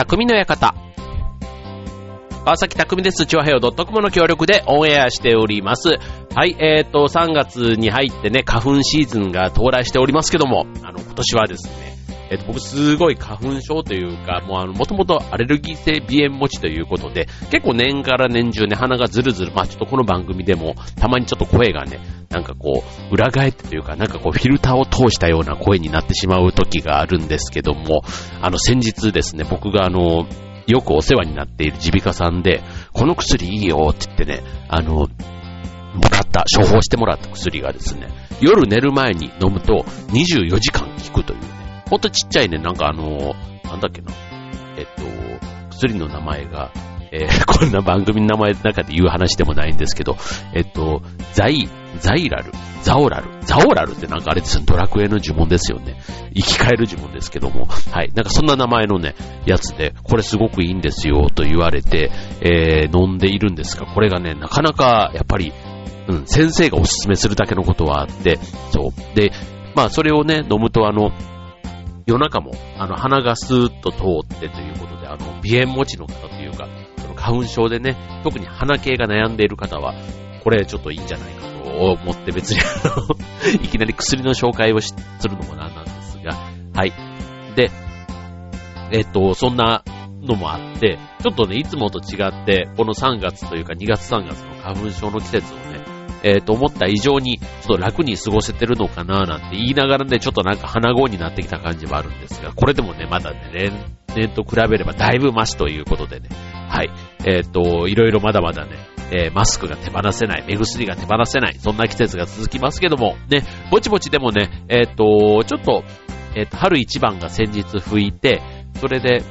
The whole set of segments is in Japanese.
匠の館。川崎匠です。チョアヘオ .com の協力でオンエアしております。はい、えーと、3月に入ってね、花粉シーズンが到来しておりますけども、あの、今年はですね、えっ、と、僕すごい花粉症というか、もうあの、もともとアレルギー性鼻炎持ちということで、結構年から年中ね、鼻がズルズル、まあちょっとこの番組でも、たまにちょっと声がね、なんかこう、裏返ってというか、なんかこう、フィルターを通したような声になってしまう時があるんですけども、あの、先日ですね、僕があの、よくお世話になっている耳鼻科さんで、この薬いいよって言ってね、あの、もらった、処方してもらった薬がですね、夜寝る前に飲むと24時間効くという、ほんとちっちゃいね、なんかあの、なんだっけな、えっと、薬の名前が、えー こんな番組の名前の中で言う話でもないんですけど、えっと、ザイ、ザイラル、ザオラル、ザオラルってなんかあれですよ、ドラクエの呪文ですよね。生き返る呪文ですけども、はい、なんかそんな名前のね、やつで、これすごくいいんですよ、と言われて、えー飲んでいるんですが、これがね、なかなか、やっぱり、うん、先生がおすすめするだけのことはあって、そう。で、まあそれをね、飲むとあの、夜中も、あの、鼻がスーッと通ってということで、あの、鼻炎持ちの方というか、その花粉症でね、特に鼻系が悩んでいる方は、これちょっといいんじゃないかと思って別にあの、いきなり薬の紹介をするのもなんなんですが、はい。で、えっと、そんなのもあって、ちょっとね、いつもと違って、この3月というか2月3月の花粉症の季節をね、えっ、と、思った以上に、ちょっと楽に過ごせてるのかななんて言いながらね、ちょっとなんか鼻声になってきた感じはあるんですが、これでもね、まだね、例年と比べればだいぶマシということでね、はい。えっ、と、いろいろまだまだね、えーマスクが手放せない、目薬が手放せない、そんな季節が続きますけども、ね、ぼちぼちでもね、えっ、と、ちょっと、えっ、と、春一番が先日吹いて、それで、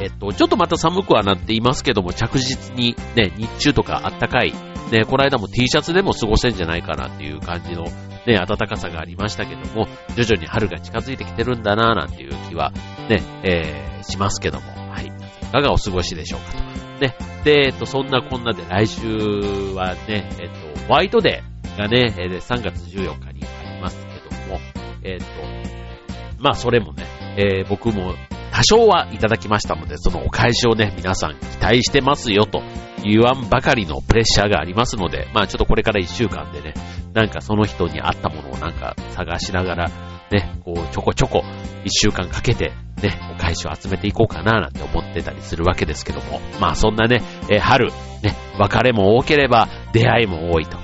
えっと、ちょっとまた寒くはなっていますけども、着実にね、日中とかあったかい、ね、この間も T シャツでも過ごせんじゃないかなっていう感じのね、暖かさがありましたけども、徐々に春が近づいてきてるんだなぁなんていう気はね、えー、しますけども、はい。いかがお過ごしでしょうかと。ね、で、えっと、そんなこんなで来週はね、えっと、ホワイトデーがね、え3月14日にありますけども、えっと、まあそれもね、えー僕も多少はいただきましたので、そのお返しをね、皆さん期待してますよと言わんばかりのプレッシャーがありますので、まあちょっとこれから一週間でね、なんかその人に合ったものをなんか探しながら、ね、こうちょこちょこ一週間かけて、ね、お返しを集めていこうかななんて思ってたりするわけですけども、まあそんなね、え春、ね、別れも多ければ出会いも多いと。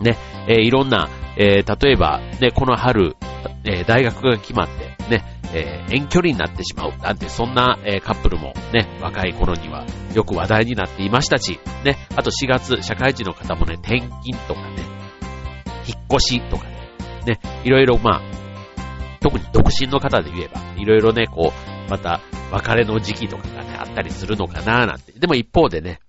ね、えいろんな、えー例えば、ね、この春、えー大学が決まって、ね、えー遠距離になってしまう。なんて、そんな、えーカップルもね、若い頃にはよく話題になっていましたし、ね、あと4月、社会人の方もね、転勤とかね、引っ越しとかね、ね、いろいろまあ、特に独身の方で言えば、いろいろね、こう、また別れの時期とかがね、あったりするのかななんて。でも一方でね、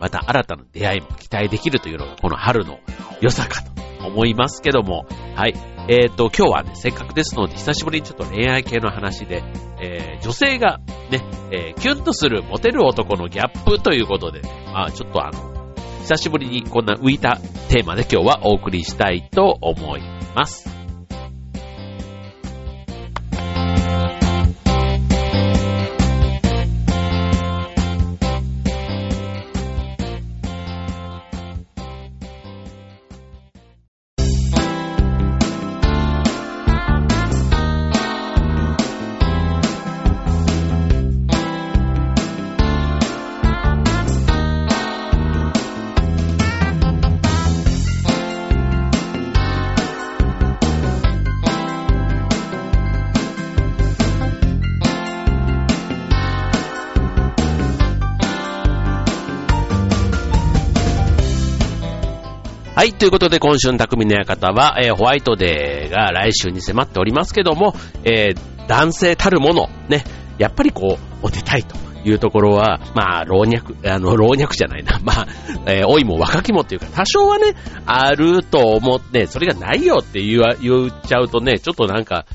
また新たな出会いも期待できるというのがこの春の良さかと思いますけども、はい。えっ、と、今日はね、せっかくですので、久しぶりにちょっと恋愛系の話で、えー女性がね、えーキュンとするモテる男のギャップということで、ね、まあちょっとあの、久しぶりにこんな浮いたテーマで今日はお送りしたいと思います。はい、ということで今週の匠の館は、えーホワイトデーが来週に迫っておりますけども、えー男性たるもの、ね、やっぱりこう、モテたいというところは、まあ、老若、あの、老若じゃないな、まあ、えー老いも若きもっていうか、多少はね、あると思って、それがないよって言わ、言っちゃうとね、ちょっとなんか、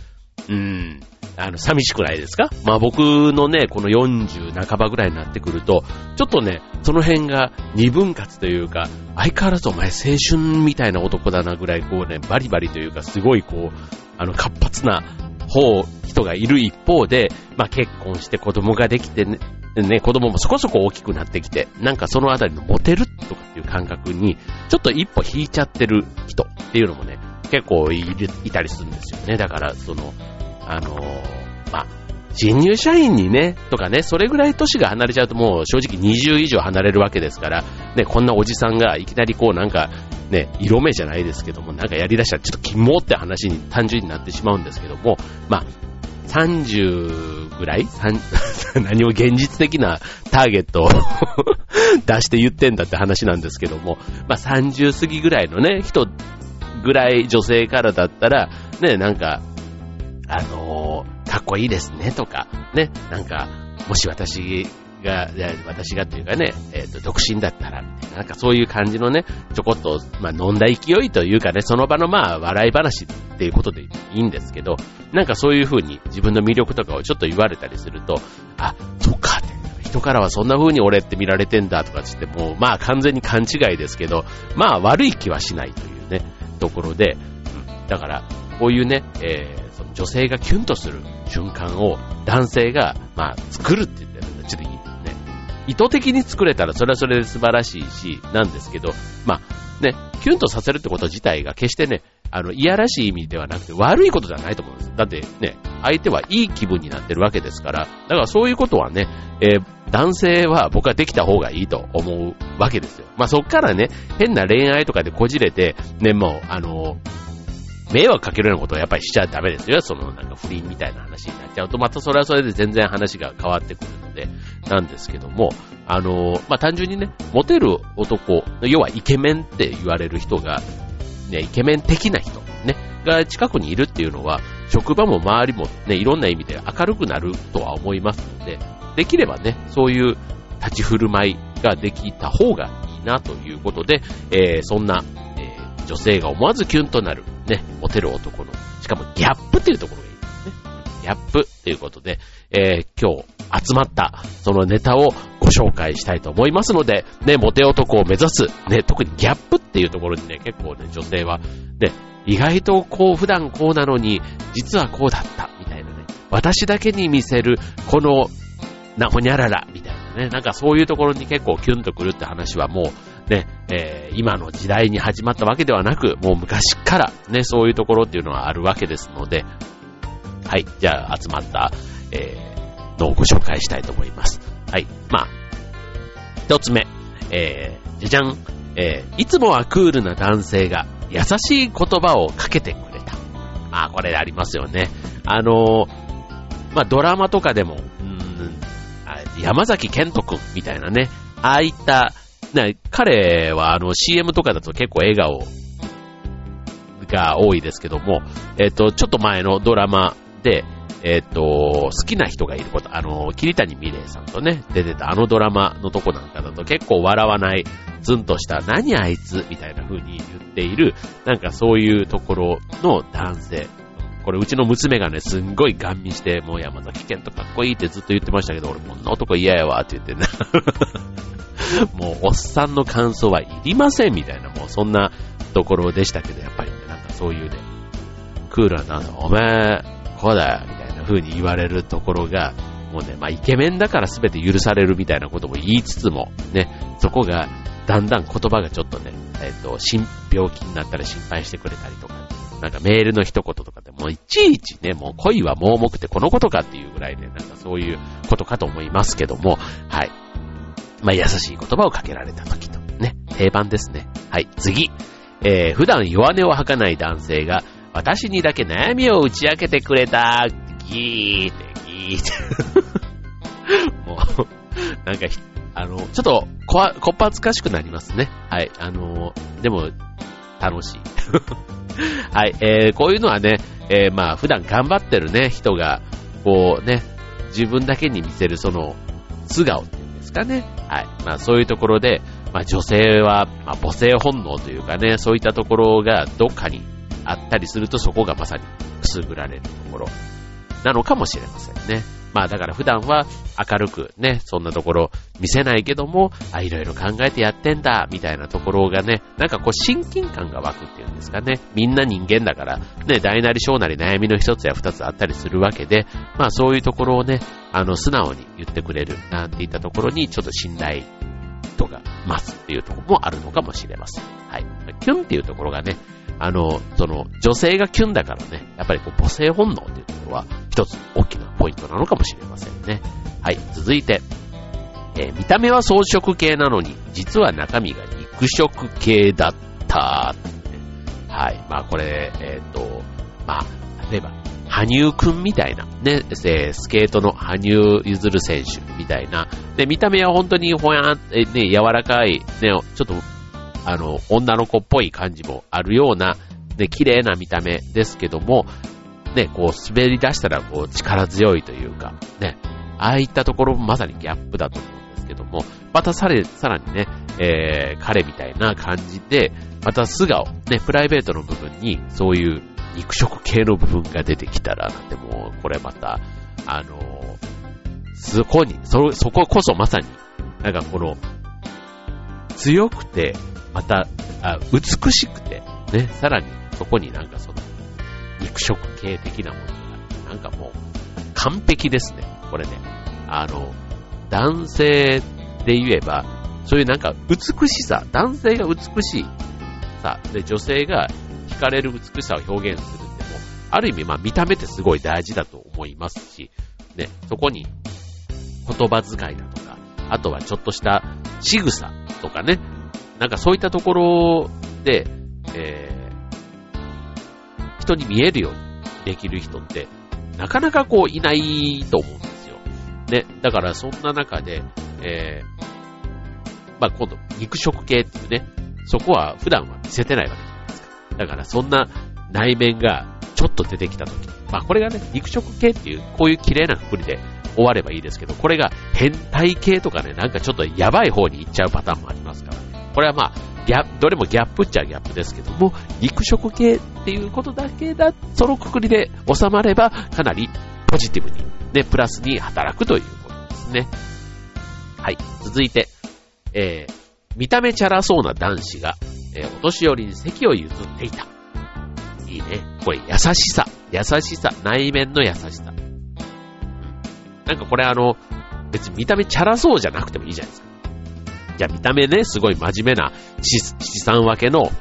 うーん、あの、寂しくないですか？まあ僕のね、この40半ばぐらいになってくると、ちょっとね、その辺が二分割というか、相変わらずお前青春みたいな男だなぐらい、こうね、バリバリというか、すごいこう、あの、活発な方、人がいる一方で、まあ結婚して子供ができてね、ね、子供もそこそこ大きくなってきて、なんかそのあたりのモテるとかっていう感覚に、ちょっと一歩引いちゃってる人っていうのもね、結構い、たりするんですよね。だから、その、あのー、まあ、新入社員にね、とかね、それぐらい年が離れちゃうともう正直20以上離れるわけですから、ね、こんなおじさんがいきなりこうなんか、ね、色目じゃないですけども、なんかやり出したらちょっとキモって話に単純になってしまうんですけども、まあ、30ぐらい？何を現実的なターゲットを 出して言ってんだって話なんですけども、まあ30過ぎぐらいのね、人ぐらい女性からだったら、ね、なんか、あのー、かっこいいですねとか、ね、なんか、もし私が、私がっていうかね、えっ、ー、と、独身だったら、な、んかそういう感じのね、ちょこっと、まあ、飲んだ勢いというかね、その場のまあ、笑い話っていうことでいいんですけど、なんかそういう風に自分の魅力とかをちょっと言われたりすると、あ、そっか、人からはそんな風に俺って見られてんだとかつって、もう、まあ完全に勘違いですけど、まあ悪い気はしないというね、ところで、うん、だから、こういうね、えー、その女性がキュンとする瞬間を男性が、まあ、作るって言ってるんで、ちょっといいね意図的に作れたらそれはそれで素晴らしいし、なんですけど、まあ、ね、キュンとさせるってこと自体が決してね、あの、いやらしい意味ではなくて悪いことじゃないと思うんです。だってね、相手はいい気分になってるわけですから、だからそういうことはね、えー、男性は僕はできた方がいいと思うわけですよ。まあそっからね、変な恋愛とかでこじれて、ね、もう、あの迷惑かけるようなことはやっぱりしちゃダメですよ。そのなんか不倫みたいな話になっちゃうと、またそれはそれで全然話が変わってくるので、なんですけども、あの、まあ、単純にね、モテる男、要はイケメンって言われる人が、ね、イケメン的な人、ね、が近くにいるっていうのは、職場も周りもね、いろんな意味で明るくなるとは思いますので、できればね、そういう立ち振る舞いができた方がいいなということで、えー、そんな、えー、女性が思わずキュンとなる、ね、モテる男の、しかもギャップっていうところがいい。ですね。ギャップっていうことで、えー、今日集まったそのネタをご紹介したいと思いますので、ね、モテ男を目指す、ね、特にギャップっていうところにね、結構ね、女性は、ね、意外とこう普段こうなのに、実はこうだった、みたいなね、私だけに見せる、この、なほにゃらら、みたいなね、なんかそういうところに結構キュンとくるって話はもう、ね、えー、今の時代に始まったわけではなく、もう昔からね、そういうところっていうのはあるわけですので、はい、じゃあ集まった、えー、のをご紹介したいと思います。はい、まあ、一つ目、えー、じゃじゃん、えー、いつもはクールな男性が優しい言葉をかけてくれた。まあ、これありますよね。あのー、まあ、ドラマとかでも、山崎健人くんみたいなね、ああいった、ね、彼はあの CM とかだと結構笑顔が多いですけども、えっ、と、ちょっと前のドラマで、えっ、と、好きな人がいること、あの、桐谷美玲さんとね、出てたあのドラマのとこなんかだと結構笑わない、ズンとした何あいつみたいな風に言っている、なんかそういうところの男性。これうちの娘がね、すんごいガン見して、もう山崎健とかっこいいってずっと言ってましたけど、俺こんな男嫌やわって言ってね。もうおっさんの感想はいりませんみたいな、もうそんなところでしたけど、やっぱりね、なんかそういうね、クールなの、おめえ、こうだよ、みたいな風に言われるところが、もうね、まあイケメンだから全て許されるみたいなことも言いつつも、ね、そこが、だんだん言葉がちょっとね、えっ、ー、と、病気になったら心配してくれたりとか、なんかメールの一言とかでもいちいちね、もう恋は盲目ってこのことかっていうぐらいで、なんかそういうことかと思いますけども、はい。まあ優しい言葉をかけられた時と、ね、定番ですね。はい、次。えー、普段弱音を吐かない男性が、私にだけ悩みを打ち明けてくれた。ギーって、ギーって。もう、なんか、あの、ちょっとこわ、こっぱ恥ずかしくなりますね。はい。あの、でも、楽しい。はい。えー、こういうのはね、えー、まあ、普段頑張ってるね、人が、こうね、自分だけに見せるその、素顔っていうんですかね。はい。まあ、そういうところで、まあ、女性は、まあ、母性本能というかね、そういったところがどっかにあったりすると、そこがまさにくすぐられるところなのかもしれませんね。まあだから普段は明るくね、そんなところ見せないけども、あ、いろいろ考えてやってんだ、みたいなところがね、なんかこう親近感が湧くっていうんですかね。みんな人間だから、ね、大なり小なり悩みの一つや二つあったりするわけで、まあそういうところをね、あの、素直に言ってくれる、なんていったところに、ちょっと信頼度が増すっていうところもあるのかもしれません。はい。キュンっていうところがね、あの、その、女性がキュンだからね、やっぱりこう母性本能っていうところは、一つ大きなポイントなのかもしれませんね。はい、続いて、えー、見た目は装飾系なのに、実は中身が肉食系だった、はい、まあこれ、えっ、ー、と、まあ、例えば、羽生くんみたいな、ね、えスケートの羽生結弦選手みたいな、で、見た目は本当にほやん、えね、柔らかい、ね、ちょっとあの、女の子っぽい感じもあるような、ね、綺麗な見た目ですけども、ね、こう滑り出したらこう力強いというか、ね、ああいったところもまさにギャップだと思うんですけども、またさらさらにね、えー、彼みたいな感じで、また素顔、ね、プライベートの部分にそういう肉食系の部分が出てきたら、なんでも、これまた、あのそこに、そ、そここそまさに、なんかこの、強くて、また、あ美しくて、ね、さらにそこになんかその、肉食系的なものがあって、なんかもう、完璧ですね、これね。あの、男性で言えば、そういうなんか美しさ、男性が美しいさ、で、女性が惹かれる美しさを表現するっても、ある意味まあ見た目ってすごい大事だと思いますし、ね、そこに言葉遣いだとか、あとはちょっとした仕草とかね、なんかそういったところで、えー、人に見えるようにできる人って、なかなかこういないと思うんですよ。ね。だからそんな中で、えー、まあ今度、肉食系っていうね、そこは普段は見せてないわけじゃないですか。だからそんな内面がちょっと出てきたとき、まあこれがね、肉食系っていう、こういう綺麗なくくりで終わればいいですけど、これが変態系とかね、なんかちょっとやばい方に行っちゃうパターンもありますから、ねこれはまあ、ギャどれもギャップっちゃギャップですけども、肉食系っていうことだけだ、そのくくりで収まれば、かなりポジティブに、ね、プラスに働くということですね。はい。続いて、えー、見た目チャラそうな男子が、えー、お年寄りに席を譲っていた。いいね。これ、優しさ。優しさ。内面の優しさ。なんかこれあの、別に見た目チャラそうじゃなくてもいいじゃないですか。じゃ見た目ね、すごい真面目な資産分けの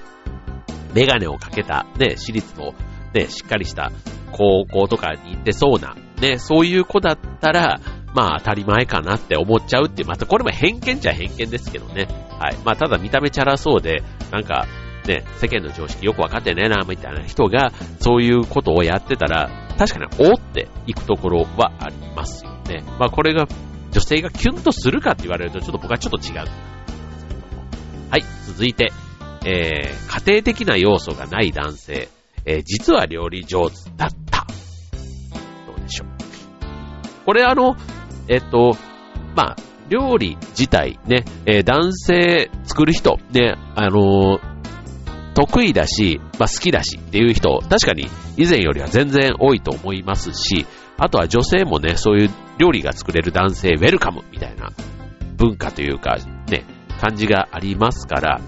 メガネをかけた、ね、私立の、ね、しっかりした高校とかに行ってそうな、ね、そういう子だったら、まあ当たり前かなって思っちゃうっていう、またこれも偏見っちゃ偏見ですけどね。はい。まあただ見た目チャラそうで、なんか、ね、世間の常識よくわかってねえな、みたいな人が、そういうことをやってたら、確かに、おっていくところはありますよね。まあこれが女性がキュンとするかって言われると、ちょっと僕はちょっと違う。はい、続いて、えー、家庭的な要素がない男性、えー、実は料理上手だった。どうでしょう。これあの、えっと、まあ、料理自体ね、えー、男性作る人、ね、あのー、得意だし、まあ、好きだしっていう人、確かに以前よりは全然多いと思いますし、あとは女性もね、そういう料理が作れる男性ウェルカムみたいな文化というか、ね、感じがありますから、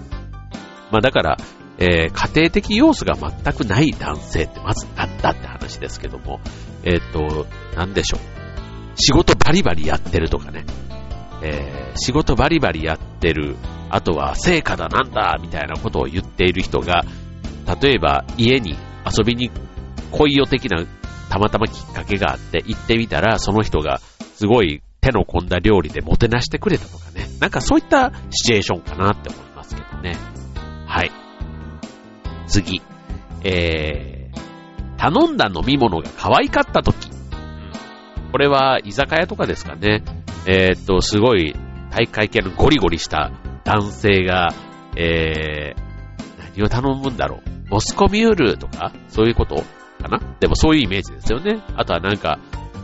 まあだから、えー、家庭的要素が全くない男性ってまずなんだって話ですけども、えっ、と、なんでしょう。仕事バリバリやってるとかね、えー、仕事バリバリやってる、あとは成果だなんだみたいなことを言っている人が、例えば家に遊びに来いよ的なたまたまきっかけがあって行ってみたら、その人がすごい手の込んだ料理でもてなしてくれたとかね。なんかそういったシチュエーションかなって思いますけどね。はい。次。えー、頼んだ飲み物が可愛かった時。これは居酒屋とかですかね。えー、っと、すごい大会系のゴリゴリした男性が、えー、何を頼むんだろう。モスコミュールとかそういうことかな？でもそういうイメージですよね。あとはなんか、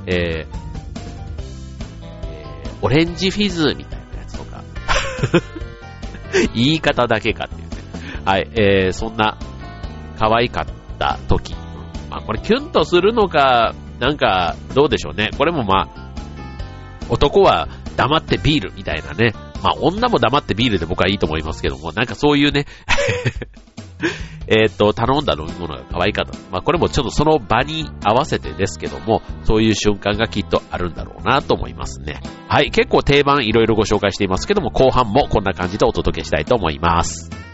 えー、えー、オレンジフィズみたいなやつとか。言い方だけかっていうね。はい、えー、そんな可愛かった時。まあこれキュンとするのか、なんか、どうでしょうね。これもまあ、男は黙ってビールみたいなね。まあ女も黙ってビールで僕はいいと思いますけども、なんかそういうね えっと、頼んだ飲み物が可愛かった。まあこれもちょっとその場に合わせてですけども、そういう瞬間がきっとあるんだろうなと思いますね。はい、結構定番いろいろご紹介していますけども、後半もこんな感じでお届けしたいと思います。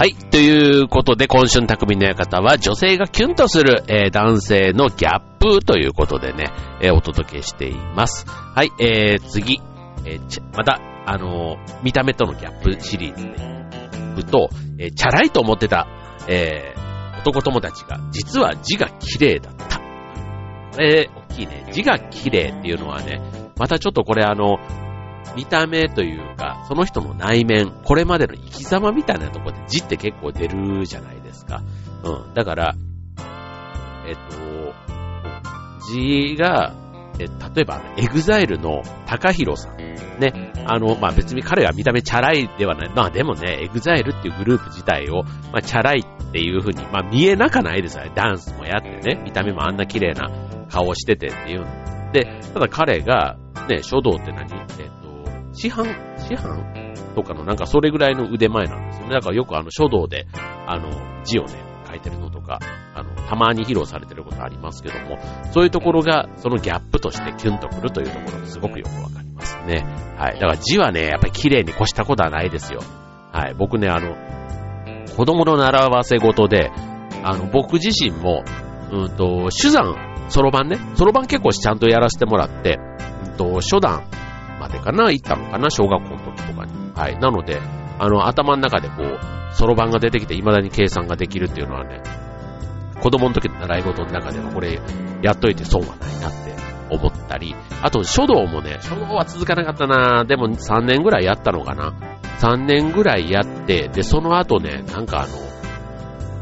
はい。ということで、今週の匠の館は、女性がキュンとする、えー、男性のギャップということでね、えー、お届けしています。はい。えー、次。えー、また、あのー、見た目とのギャップシリーズで、いくと、えー、チャラいと思ってた、えー、男友達が、実は字が綺麗だった。えー、大きいね。字が綺麗っていうのはね、またちょっとこれあの、見た目というか、その人の内面、これまでの生き様みたいなところで字って結構出るじゃないですか。うん。だから、えっと、字が、え例えば、エグザイルの高弘さん。ね。あの、まあ、別に彼が見た目チャラいではない。まあ、でもね、 EXILE っていうグループ自体を、まあ、チャラいっていう風に、まあ、見えなかないですよね。ダンスもやってね。見た目もあんな綺麗な顔しててっていう。で、ただ彼が、ね、書道って何えっ市販、市販？とかのなんかそれぐらいの腕前なんですよね。だからよくあの書道で、あの、字をね、書いてるのとか、あの、たまに披露されてることありますけども、そういうところが、そのギャップとしてキュンとくるというところがすごくよくわかりますね。はい。だから字はね、やっぱり綺麗に越したことはないですよ。はい。僕ね、あの、子供の習わせ事で、あの、僕自身も、うんと、手段、そろばんね、そろばん結構ちゃんとやらせてもらって、うんと、初段、でかな行ったのかな小学校の時とかに。はい。なので、あの、頭の中でこう、そろばんが出てきて未だに計算ができるっていうのはね、子供の時の習い事の中ではこれ、やっといて損はないなって思ったり、あと書道もね、書道は続かなかったなでも3年ぐらいやったのかな。3年ぐらいやって、で、その後ね、なんかあの、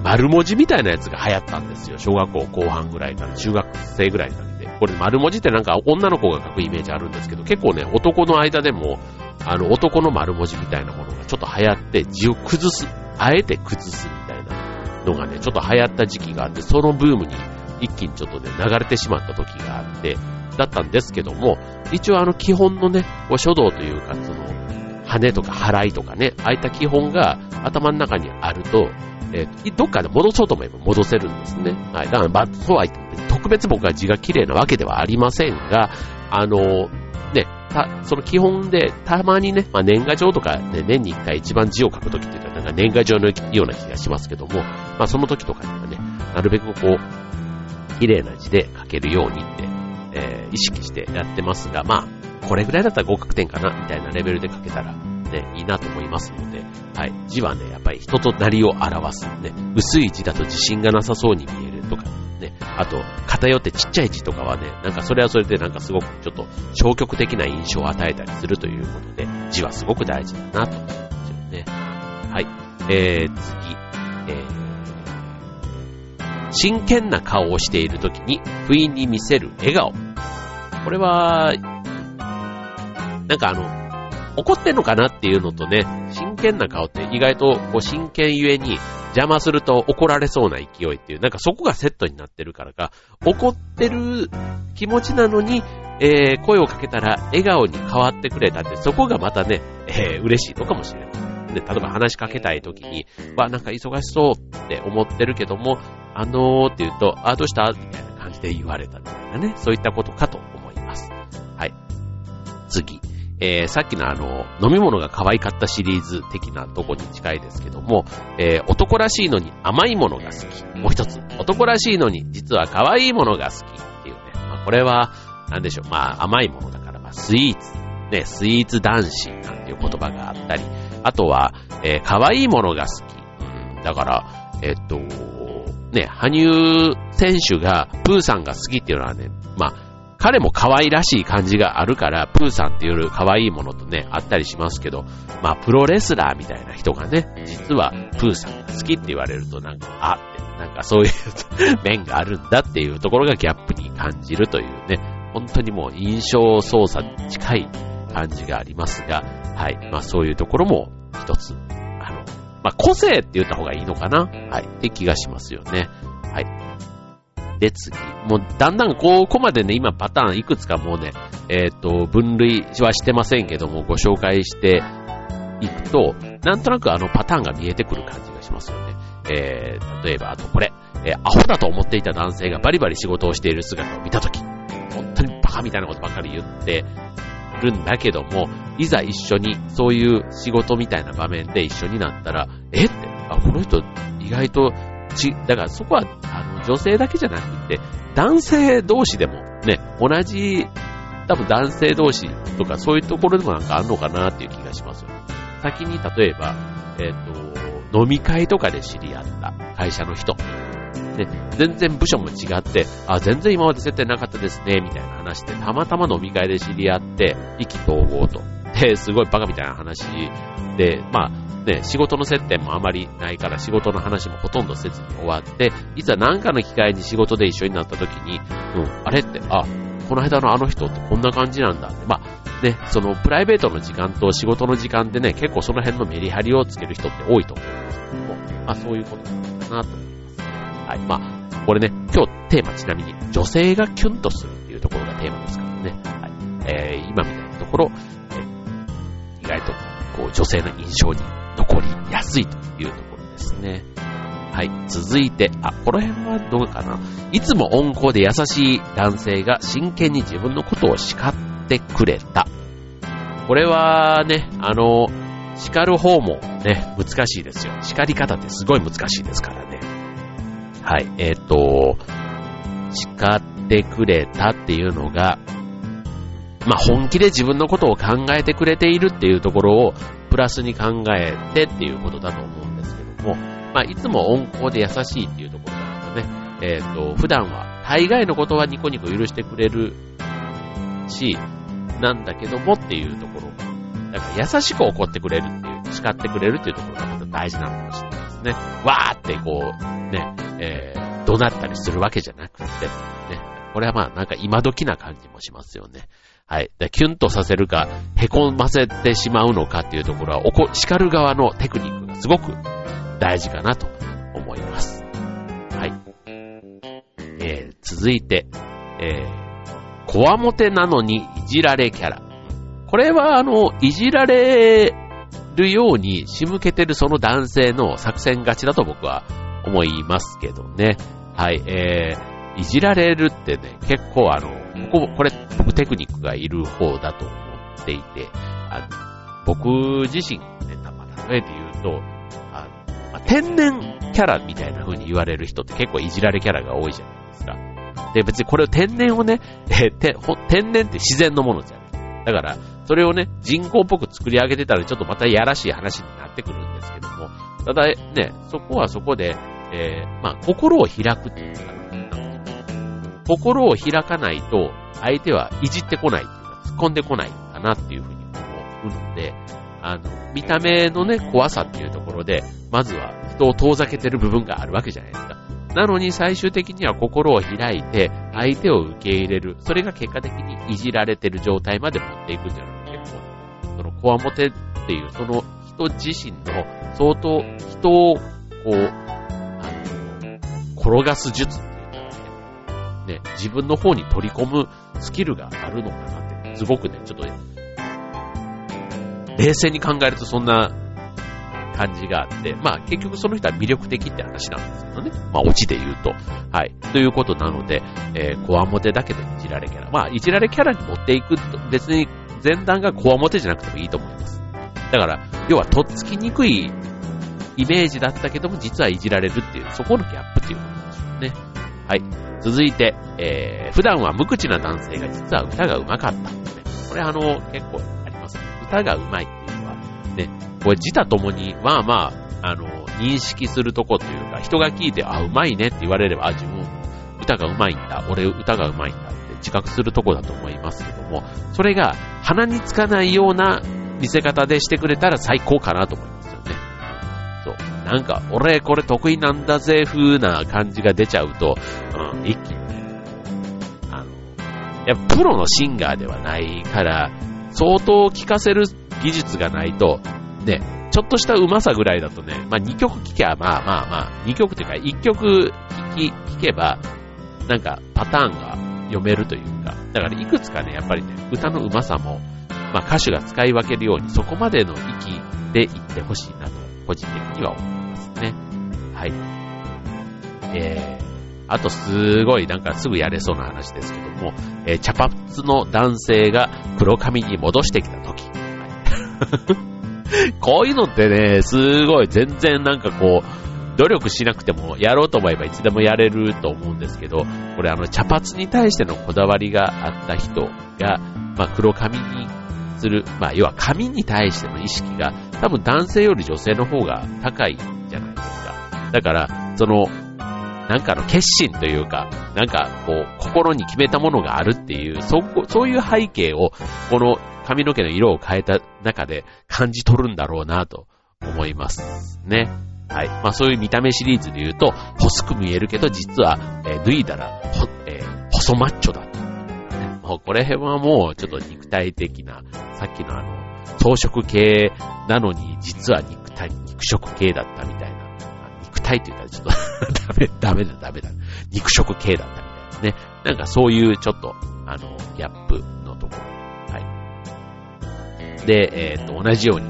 丸文字みたいなやつが流行ったんですよ。小学校後半ぐらいから、中学生ぐらいから。これ丸文字ってなんか女の子が書くイメージあるんですけど、結構ね、男の間でも、あの、男の丸文字みたいなものがちょっと流行って、字を崩す、あえて崩すみたいなのがね、ちょっと流行った時期があって、そのブームに一気にちょっとね、流れてしまった時があって、だったんですけども、一応あの基本のね、書道というか、その、羽とか払いとかね、ああいった基本が頭の中にあると、えー、どっかで戻そうと思えば戻せるんですね。はい。だから、そうは言っても、特別僕は字が綺麗なわけではありませんが、あの、ね、た、その基本で、たまにね、まあ、年賀状とかね、年に一回一番字を書くときって言ったら、なんか年賀状のような気がしますけども、まあ、その時とかにはね、なるべくこう、綺麗な字で書けるようにって、えー、意識してやってますが、まあ、これぐらいだったら合格点かな、みたいなレベルで書けたら、ね、いいなと思いますので、はい。字はね、やっぱり人となりを表す。ね、薄い字だと自信がなさそうに見えるとか、ね。あと、偏ってちっちゃい字とかはね、なんかそれはそれでなんかすごくちょっと消極的な印象を与えたりするということで、字はすごく大事だなと思いますよね。はい。えー、次。えー、真剣な顔をしているときに、不意に見せる笑顔。これは、なんかあの、怒ってんのかなっていうのとね、真剣な顔って意外とこう真剣ゆえに邪魔すると怒られそうな勢いっていう、なんかそこがセットになってるからか、怒ってる気持ちなのに、えー、声をかけたら笑顔に変わってくれたって、そこがまたね、えー、嬉しいのかもしれない。で、例えば話しかけたい時に、わ、なんか忙しそうって思ってるけども、あのーって言うと、あ、どうした？みたいな感じで言われたみたいなね、そういったことかと思います。はい。次。えー、さっきのあの、飲み物が可愛かったシリーズ的なとこに近いですけども、えー、男らしいのに甘いものが好き。もう一つ、男らしいのに実は可愛いものが好きっていうね。まあ、これは、なんでしょう。まあ、甘いものだから、まあ、スイーツ。ね、スイーツ男子なんていう言葉があったり、あとは、えー、可愛いものが好き。うん、だから、えっと、ね、羽生選手が、プーさんが好きっていうのはね、まあ、彼も可愛らしい感じがあるから、プーさんっていう可愛いものとね、あったりしますけど、まあ、プロレスラーみたいな人がね、実はプーさんが好きって言われるとなんか、あって、なんかそういう面があるんだっていうところがギャップに感じるというね、本当にもう印象操作に近い感じがありますが、はい。まあそういうところも一つ、あの、まあ個性って言った方がいいのかな？はい。って気がしますよね。で、次。もう、だんだんここまでね、今パターンいくつかもうね、えっ、と、分類はしてませんけども、ご紹介していくと、なんとなくあのパターンが見えてくる感じがしますよね。えー、例えば、あとこれ、えー、アホだと思っていた男性がバリバリ仕事をしている姿を見たとき、本当にバカみたいなことばっかり言ってるんだけども、いざ一緒にそういう仕事みたいな場面で一緒になったら、えって、あ、この人意外とち、だからそこは、あの、女性だけじゃなくて、男性同士でもね、同じ、多分男性同士とかそういうところでもなんかあるのかなっていう気がしますよ。先に例えば、えっ、ー、と、飲み会とかで知り合った会社の人。ね、全然部署も違って、あ、全然今まで接点なかったですね、みたいな話で、たまたま飲み会で知り合って、意気投合と。で、すごいバカみたいな話で、まあ、ね、仕事の接点もあまりないから仕事の話もほとんどせずに終わって、いざ何かの機会に仕事で一緒になった時に、うん、あれって、あ、この間のあの人ってこんな感じなんだって。まあ、ね、そのプライベートの時間と仕事の時間でね、結構その辺のメリハリをつける人って多いと思うんですけども、まあそういうことなのかなと思います。はい、まあ、これね、今日テーマちなみに女性がキュンとするっていうところがテーマですからね。はい。えー、今みたいなところ、外とこう女性の印象に残りやすいというところですね。はい。続いて、あ、この辺はどうかないつも温厚で優しい男性が真剣に自分のことを叱ってくれた。これはね、あの、叱る方もね、難しいですよ。叱り方ってすごい難しいですからね。はい。えっ、ー、と、叱ってくれたっていうのが、まあ、本気で自分のことを考えてくれているっていうところをプラスに考えてっていうことだと思うんですけども、まあ、いつも温厚で優しいっていうところだとね、えっ、ー、と、普段は大概のことはニコニコ許してくれるし、なんだけどもっていうところがだから優しく怒ってくれるっていう、叱ってくれるっていうところがまた大事なのかもしれないですね。わーってこう、ね、えー、怒鳴ったりするわけじゃなくて、ね、これはまあなんか今時な感じもしますよね。はい。キュンとさせるか、凹ませてしまうのかっていうところは、おこ、叱る側のテクニックがすごく大事かなと思います。はい。えー、続いて、えー、こわもてなのにいじられキャラ。これは、あの、いじられるように仕向けてるその男性の作戦勝ちだと僕は思いますけどね。はい。えー、いじられるってね、結構あの、ここ、これ、僕テクニックがいる方だと思っていて、あの僕自身ね、ま、例えて言うと、あのまあ、天然キャラみたいな風に言われる人って結構いじられキャラが多いじゃないですか。で、別にこれを天然をね、えて天然って自然のものじゃない。だから、それをね、人工っぽく作り上げてたらちょっとまたやらしい話になってくるんですけども、ただね、そこはそこで、えー、まあ、心を開くっていうか、心を開かないと、相手はいじってこないっていうか、突っ込んでこないかなっていうふうに思うので、あの、見た目のね、怖さっていうところで、まずは人を遠ざけてる部分があるわけじゃないですか。なのに最終的には心を開いて、相手を受け入れる。それが結果的にいじられてる状態まで持っていくっていうのが結構、その、こわもてっていう、その人自身の相当人を、こう、あの、転がす術ね、自分の方に取り込むスキルがあるのかなって、すごくね、ちょっと、冷静に考えるとそんな感じがあって、まあ結局その人は魅力的って話なんですけどね。まあオチで言うと。はい。ということなので、えー、コアモテだけでいじられキャラ。まあいじられキャラに持っていくと、別に前段がコアモテじゃなくてもいいと思います。だから、要はとっつきにくいイメージだったけども、実はいじられるっていう、そこのギャップっていうことでしょうね。はい。続いて、えー、普段は無口な男性が実は歌が上手かった。これあの、結構あります、ね。歌が上手いっていうのは、ね、これ自他ともに、まあまあ、あの、認識するとこというか、人が聞いて、あ、上手いねって言われれば、あ、自分、歌が上手いんだ、俺歌が上手いんだって自覚するとこだと思いますけども、それが鼻につかないような見せ方でしてくれたら最高かなと思います。そう。なんか、俺これ得意なんだぜ風な感じが出ちゃうと、うん、一気にね、あの、やプロのシンガーではないから、相当聴かせる技術がないと、ね、ちょっとした上手さぐらいだとね、まあ2曲聴けば、まあまあまあ、2曲っていうか1曲聴き、聴けば、なんかパターンが読めるというか、だからいくつかね、やっぱりね、歌の上手さも、まあ歌手が使い分けるように、そこまでの域で言ってほしいなと、個人的には思いますね。はい。えー、あとすごいなんかすぐやれそうな話ですけども、えー、茶髪の男性が黒髪に戻してきた時。こういうのってね、すごい全然なんかこう、努力しなくてもやろうと思えばいつでもやれると思うんですけど、これあの茶髪に対してのこだわりがあった人が、まあ黒髪にする、まあ要は髪に対しての意識が多分男性より女性の方が高いじゃないですか。だから、その、なんかの決心というか、なんかこう、心に決めたものがあるっていう、そ、そういう背景を、この髪の毛の色を変えた中で感じ取るんだろうなと思いますね。はい。まあそういう見た目シリーズで言うと、細く見えるけど実は、えー、脱いだら、ほ、えー、細マッチョだ。もうこれ辺はもうちょっと肉体的な、さっきのあの、装飾系なのに実は肉体、肉食系だったみたいな。肉体って言ったらちょっと ダメ、ダメだ、ダメだ。肉食系だったみたいなね。なんかそういうちょっと、あの、ギャップのところはいで、えっ、ー、と、同じように、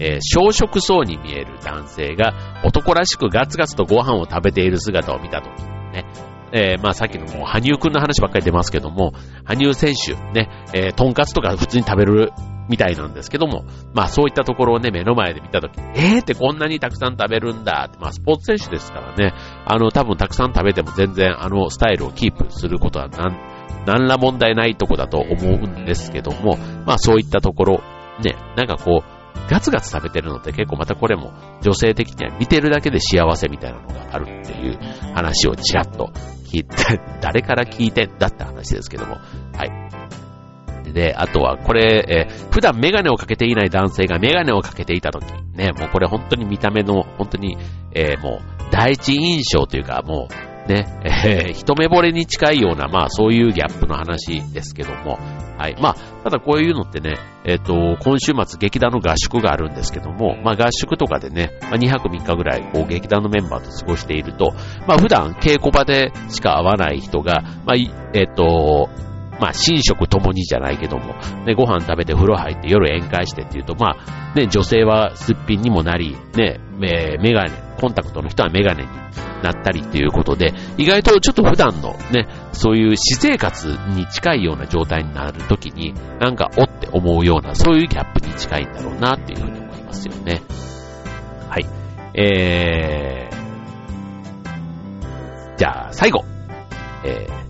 えー、小食そうに見える男性が男らしくガツガツとご飯を食べている姿を見たとき、ね、えー、まあさっきのもう、羽生くんの話ばっかり出ますけども、羽生選手、ね、えー、とんかつとか普通に食べるみたいなんですけども、まあそういったところをね、目の前で見たとき、えーってこんなにたくさん食べるんだって、まあスポーツ選手ですからね、あの多分たくさん食べても全然あのスタイルをキープすることはなん、何ら問題ないとこだと思うんですけども、まあそういったところ、ね、なんかこう、ガツガツ食べてるのって結構またこれも女性的には見てるだけで幸せみたいなのがあるっていう話をちらっと聞いて、誰から聞いてんだって話ですけども、はい。で、あとはこれ、えー、普段メガネをかけていない男性がメガネをかけていた時、ね、もうこれ本当に見た目の、本当に、えー、もう第一印象というか、もうね、えー、一目惚れに近いような、まあそういうギャップの話ですけども、はい。まあ、ただこういうのってね、えっ、ー、と、今週末劇団の合宿があるんですけども、まあ合宿とかでね、まあ、2泊3日ぐらい、こう劇団のメンバーと過ごしていると、まあ普段稽古場でしか会わない人が、まあ、えっ、ー、と、まあ、寝食ともにじゃないけども、ね、ご飯食べて風呂入って夜宴会してっていうと、まあ、ね、女性はすっぴんにもなり、ね、メガネ、コンタクトの人はメガネになったりっていうことで、意外とちょっと普段のね、そういう私生活に近いような状態になるときに、なんかおって思うような、そういうギャップに近いんだろうなっていうふうに思いますよね。はい。えー、じゃあ最後。えー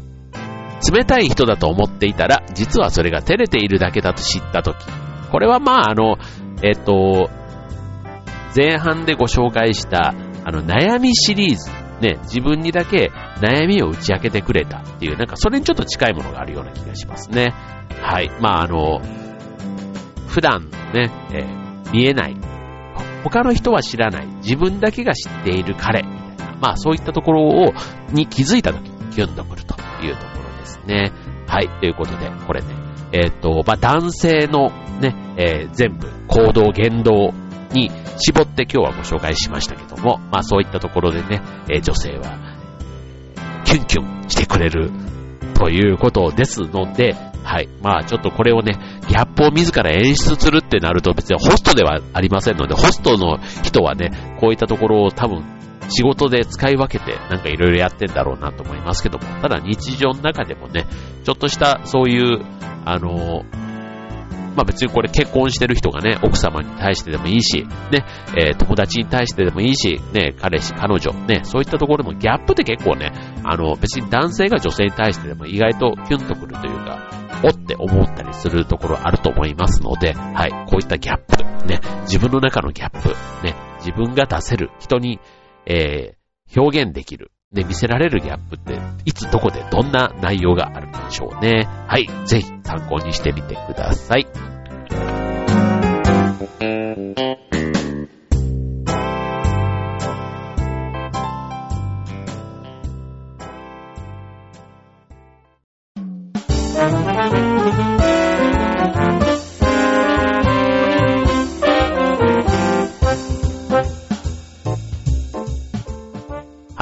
冷たい人だと思っていたら、実はそれが照れているだけだと知ったとき。これはまあ、あの、えっと、前半でご紹介した、あの、悩みシリーズ。ね、自分にだけ悩みを打ち明けてくれたっていう、なんかそれにちょっと近いものがあるような気がしますね。はい。まあ、あの、普段ね、えー、見えない、他の人は知らない、自分だけが知っている彼、みたいな、まあそういったところを、に気づいたときキュンとくるというところですね。はい、ということで、これね、えっ、ー、と、まあ、男性のね、えー、全部行動、言動に絞って今日はご紹介しましたけども、まあ、そういったところでね、え、女性は、キュンキュンしてくれるということですので、はい。まあちょっとこれをね、ギャップを自ら演出するってなると別にホストではありませんので、ホストの人はね、こういったところを多分仕事で使い分けてなんかいろいろやってんだろうなと思いますけども、ただ日常の中でもね、ちょっとしたそういう、あのまあ別にこれ結婚してる人がね、奥様に対してでもいいし、ね、えー、友達に対してでもいいし、ね、彼氏、彼女、ね、そういったところでもギャップって結構ね、あの、別に男性が女性に対してでも意外とキュンとくるというか、おって思ったりするところあると思いますので、はい、こういったギャップ、ね、自分の中のギャップ、ね、自分が出せる人にえー、表現できる、ね、見せられるギャップって、いつどこでどんな内容があるんでしょうね。はい。ぜひ参考にしてみてください。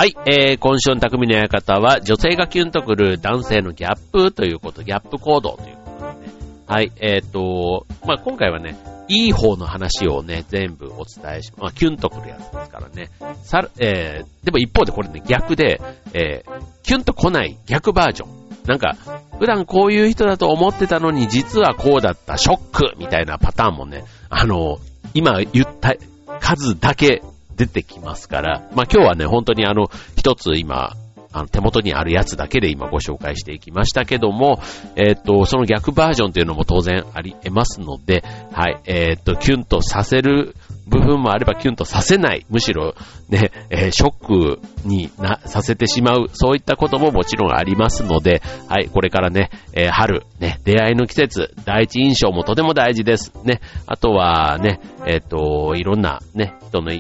はい、えー、今週の匠の館は、女性がキュンとくる男性のギャップということ、ギャップ行動ということでね。はい、えっ、ー、と、まあ、今回はね、いい方の話をね、全部お伝えし、まあ、キュンとくるやつですからね。さる、えー、でも一方でこれね、逆で、えー、キュンと来ない逆バージョン。なんか、普段こういう人だと思ってたのに、実はこうだった、ショックみたいなパターンもね、あの、今言った数だけ出てきますから、まあ今日はね、本当にあの、一つ今、あの、手元にあるやつだけで今ご紹介していきましたけども、えっ、ー、と、その逆バージョンというのも当然あり得ますので、はい、えっ、ー、と、キュンとさせる部分もあればキュンとさせない、むしろね、えー、ショックにな、させてしまう、そういったことももちろんありますので、はい、これからね、え、春、ね、出会いの季節、第一印象もとても大事です。ね、あとはね、えっ、と、いろんなね、人の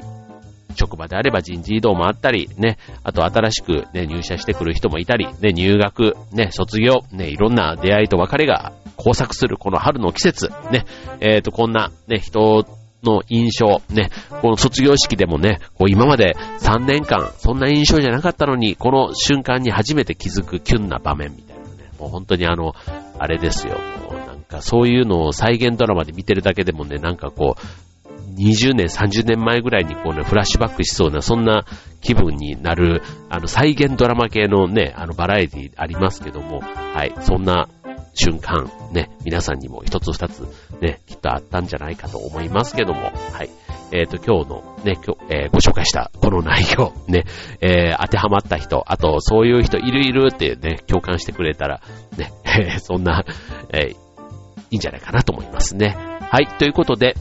職場であれば人事異動もあったり、ね、あと新しくね、入社してくる人もいたり、ね、入学、ね、卒業、ね、いろんな出会いと別れが交錯するこの春の季節、ね、えっ、ー、と、こんな、ね、人の印象、ね、この卒業式でもね、こう今まで3年間、そんな印象じゃなかったのに、この瞬間に初めて気づくキュンな場面みたいなね、もう本当にあの、あれですよ、もうなんかそういうのを再現ドラマで見てるだけでもね、なんかこう、20年、30年前ぐらいにこうね、フラッシュバックしそうな、そんな気分になる、あの、再現ドラマ系のね、あの、バラエティありますけども、はい、そんな瞬間、ね、皆さんにも一つ二つ、ね、きっとあったんじゃないかと思いますけども、はい。えっ、ー、と、今日のね、今日、えー、ご紹介したこの内容、ね、えー、当てはまった人、あと、そういう人いるいるってね、共感してくれたら、ね、え そんな、えいいんじゃないかなと思いますね。はい、ということで、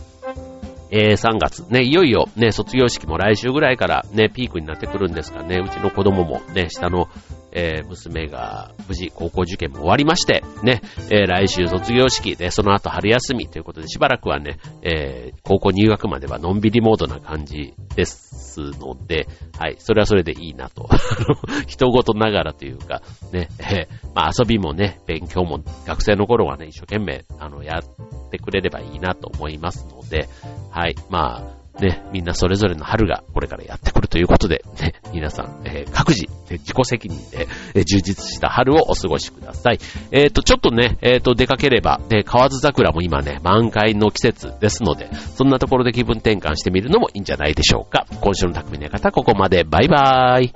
えー、3月、ね、いよいよね、卒業式も来週ぐらいからね、ピークになってくるんですかね、うちの子供もね、下の、えー、娘が無事高校受験も終わりまして、ね、えー、来週卒業式で、その後春休みということで、しばらくはね、えー、高校入学まではのんびりモードな感じですので、はい、それはそれでいいなと。人事ながらというか、ね、え、まあ遊びもね、勉強も学生の頃はね、一生懸命、あの、やってくれればいいなと思いますので、はい。まあ、ね、みんなそれぞれの春がこれからやってくるということで、ね、皆さん、えー、各自、自己責任で、え、充実した春をお過ごしください。えっ、ー、と、ちょっとね、えっ、と、出かければ、ね、河津桜も今ね、満開の季節ですので、そんなところで気分転換してみるのもいいんじゃないでしょうか。今週の匠の方、ここまで。バイバーイ。